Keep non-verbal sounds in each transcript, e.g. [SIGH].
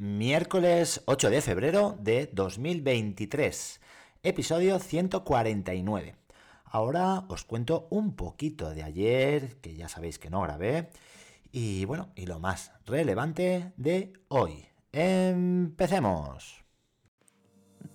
miércoles 8 de febrero de 2023, episodio 149. Ahora os cuento un poquito de ayer, que ya sabéis que no grabé, y bueno, y lo más relevante de hoy. Empecemos.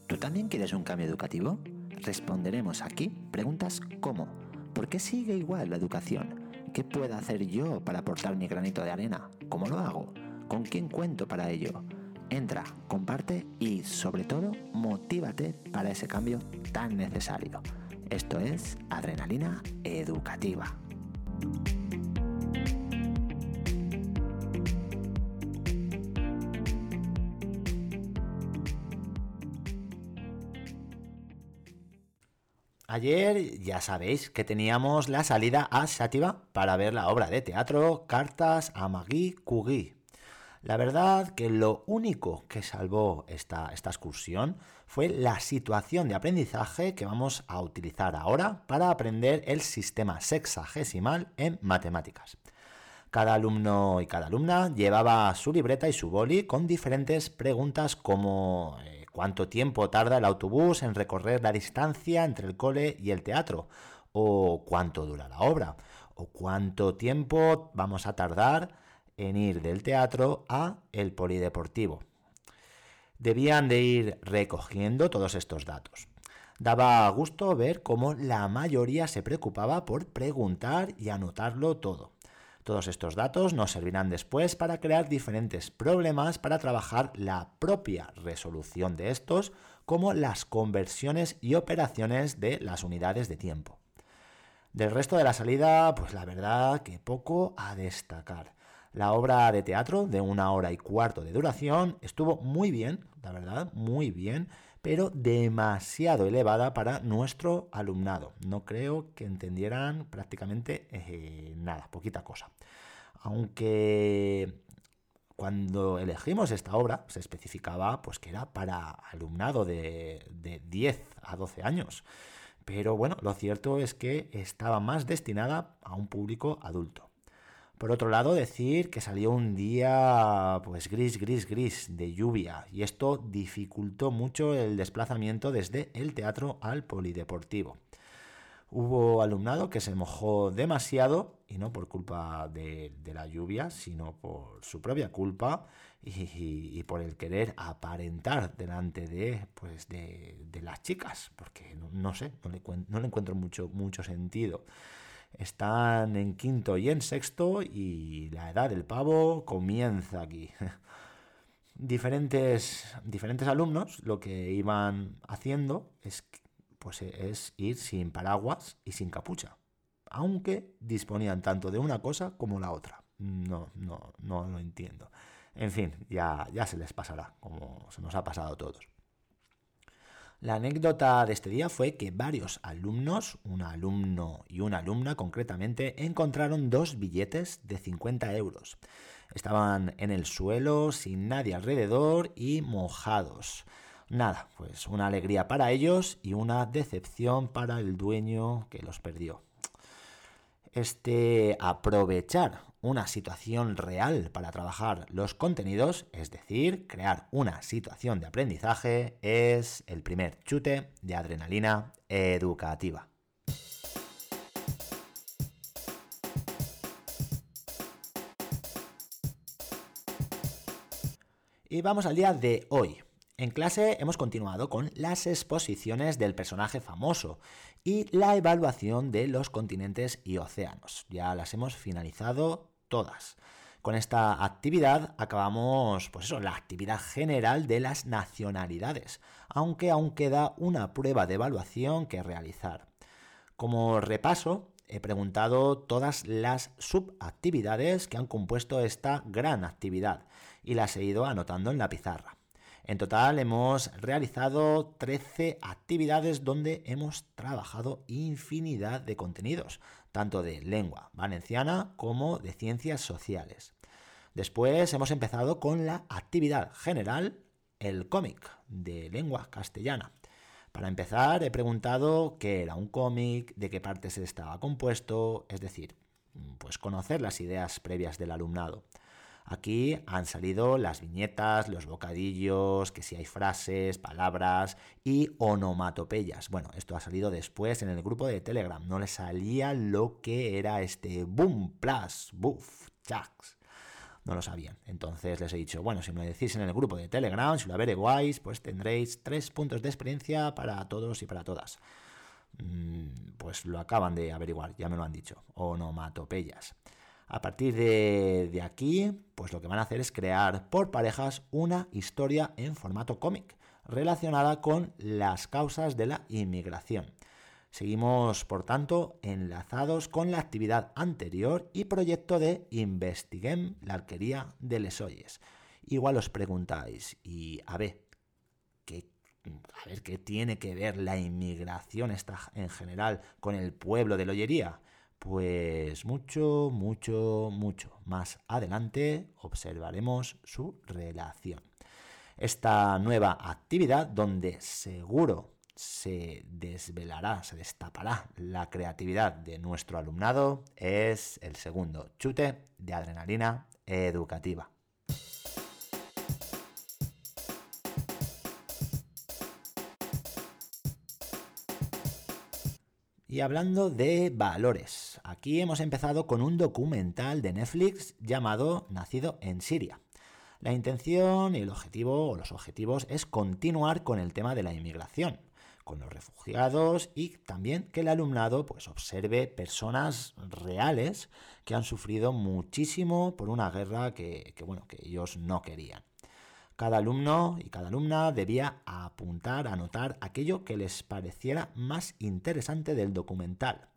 ¿Tú también quieres un cambio educativo? Responderemos aquí preguntas como ¿por qué sigue igual la educación? ¿Qué puedo hacer yo para aportar mi granito de arena? ¿Cómo lo hago? ¿Con quién cuento para ello? Entra, comparte y sobre todo motívate para ese cambio tan necesario. Esto es Adrenalina Educativa. Ayer ya sabéis que teníamos la salida a Sátiva para ver la obra de teatro Cartas a Magui Cugi. La verdad que lo único que salvó esta, esta excursión fue la situación de aprendizaje que vamos a utilizar ahora para aprender el sistema sexagesimal en matemáticas. Cada alumno y cada alumna llevaba su libreta y su boli con diferentes preguntas como eh, cuánto tiempo tarda el autobús en recorrer la distancia entre el cole y el teatro, o cuánto dura la obra, o cuánto tiempo vamos a tardar en ir del teatro a el polideportivo. Debían de ir recogiendo todos estos datos. Daba gusto ver cómo la mayoría se preocupaba por preguntar y anotarlo todo. Todos estos datos nos servirán después para crear diferentes problemas para trabajar la propia resolución de estos, como las conversiones y operaciones de las unidades de tiempo. Del resto de la salida, pues la verdad que poco a destacar. La obra de teatro de una hora y cuarto de duración estuvo muy bien, la verdad, muy bien, pero demasiado elevada para nuestro alumnado. No creo que entendieran prácticamente eh, nada, poquita cosa. Aunque cuando elegimos esta obra se especificaba pues, que era para alumnado de, de 10 a 12 años. Pero bueno, lo cierto es que estaba más destinada a un público adulto. Por otro lado, decir que salió un día pues gris, gris, gris de lluvia y esto dificultó mucho el desplazamiento desde el teatro al polideportivo. Hubo alumnado que se mojó demasiado y no por culpa de, la lluvia, sino por su propia culpa y, por el querer aparentar delante de, pues de, las chicas, porque no, sé, no le, no le encuentro mucho, mucho sentido. Están en quinto y en sexto y la edad del pavo comienza aquí. [LAUGHS] diferentes, diferentes alumnos lo que iban haciendo es, pues, es ir sin paraguas y sin capucha, aunque disponían tanto de una cosa como la otra. No, no, no lo entiendo. En fin, ya, ya se les pasará, como se nos ha pasado a todos. La anécdota de este día fue que varios alumnos, un alumno y una alumna concretamente, encontraron dos billetes de 50 euros. Estaban en el suelo, sin nadie alrededor y mojados. Nada, pues una alegría para ellos y una decepción para el dueño que los perdió este aprovechar una situación real para trabajar los contenidos, es decir, crear una situación de aprendizaje, es el primer chute de adrenalina educativa. Y vamos al día de hoy. En clase hemos continuado con las exposiciones del personaje famoso y la evaluación de los continentes y océanos. Ya las hemos finalizado Con esta actividad acabamos, pues eso, la actividad general de las nacionalidades, aunque aún queda una prueba de evaluación que realizar. Como repaso, he preguntado todas las subactividades que han compuesto esta gran actividad y las he ido anotando en la pizarra. En total hemos realizado 13 actividades donde hemos trabajado infinidad de contenidos, tanto de lengua valenciana como de ciencias sociales. Después hemos empezado con la actividad general, el cómic de lengua castellana. Para empezar, he preguntado qué era un cómic, de qué partes estaba compuesto, es decir, pues conocer las ideas previas del alumnado. Aquí han salido las viñetas, los bocadillos, que si hay frases, palabras y onomatopeyas. Bueno, esto ha salido después en el grupo de Telegram. No le salía lo que era este boom, plus, buff, chaks. No lo sabían. Entonces les he dicho, bueno, si me lo decís en el grupo de Telegram, si lo averiguáis, pues tendréis tres puntos de experiencia para todos y para todas. Mm, pues lo acaban de averiguar, ya me lo han dicho, onomatopeyas. A partir de, aquí, pues lo que van a hacer es crear por parejas una historia en formato cómic relacionada con las causas de la inmigración. Seguimos, por tanto, enlazados con la actividad anterior y proyecto de Investiguem la alquería de Les Oyes. Igual os preguntáis, y a ver, a ver, ¿qué tiene que ver la inmigración esta en general con el pueblo de Lollería? Pues mucho, mucho, mucho. Más adelante observaremos su relación. Esta nueva actividad donde seguro se desvelará, se destapará la creatividad de nuestro alumnado es el segundo chute de adrenalina educativa. Y hablando de valores, aquí hemos empezado con un documental de Netflix llamado Nacido en Siria. La intención y el objetivo o los objetivos es continuar con el tema de la inmigración, con los refugiados y también que el alumnado pues observe personas reales que han sufrido muchísimo por una guerra que, que bueno, que ellos no querían. Cada alumno y cada alumna debía apuntar, anotar aquello que les pareciera más interesante del documental.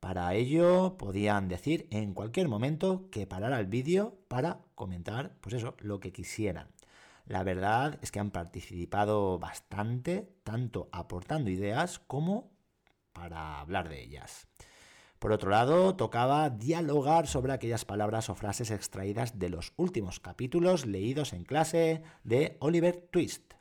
Para ello podían decir en cualquier momento que parara el vídeo para comentar, pues eso, lo que quisieran. La verdad es que han participado bastante, tanto aportando ideas como para hablar de ellas. Por otro lado, tocaba dialogar sobre aquellas palabras o frases extraídas de los últimos capítulos leídos en clase de Oliver Twist.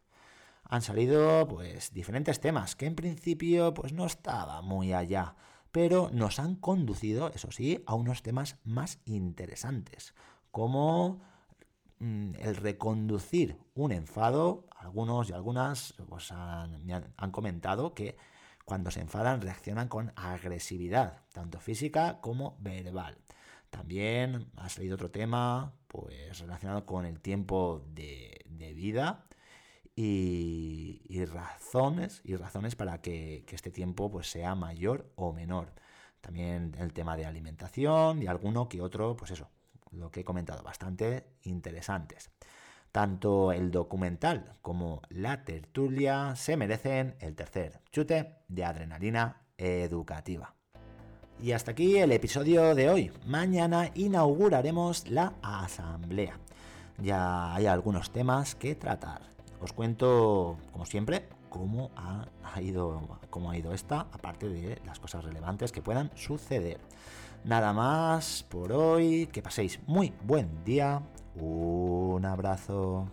Han salido pues diferentes temas que en principio pues no estaba muy allá, pero nos han conducido, eso sí, a unos temas más interesantes, como mm, el reconducir un enfado. Algunos y algunas pues, han, han comentado que cuando se enfadan reaccionan con agresividad, tanto física como verbal. También ha salido otro tema pues, relacionado con el tiempo de, vida y, razones, y razones para que, este tiempo pues, sea mayor o menor. También el tema de alimentación y alguno que otro, pues eso, lo que he comentado, bastante interesantes. Tanto el documental como la tertulia se merecen el tercer chute de adrenalina educativa. Y hasta aquí el episodio de hoy. Mañana inauguraremos la asamblea. Ya hay algunos temas que tratar. Os cuento, como siempre, cómo ha, ido, cómo ha ido esta, aparte de las cosas relevantes que puedan suceder. Nada más por hoy. Que paséis muy buen día un abrazo.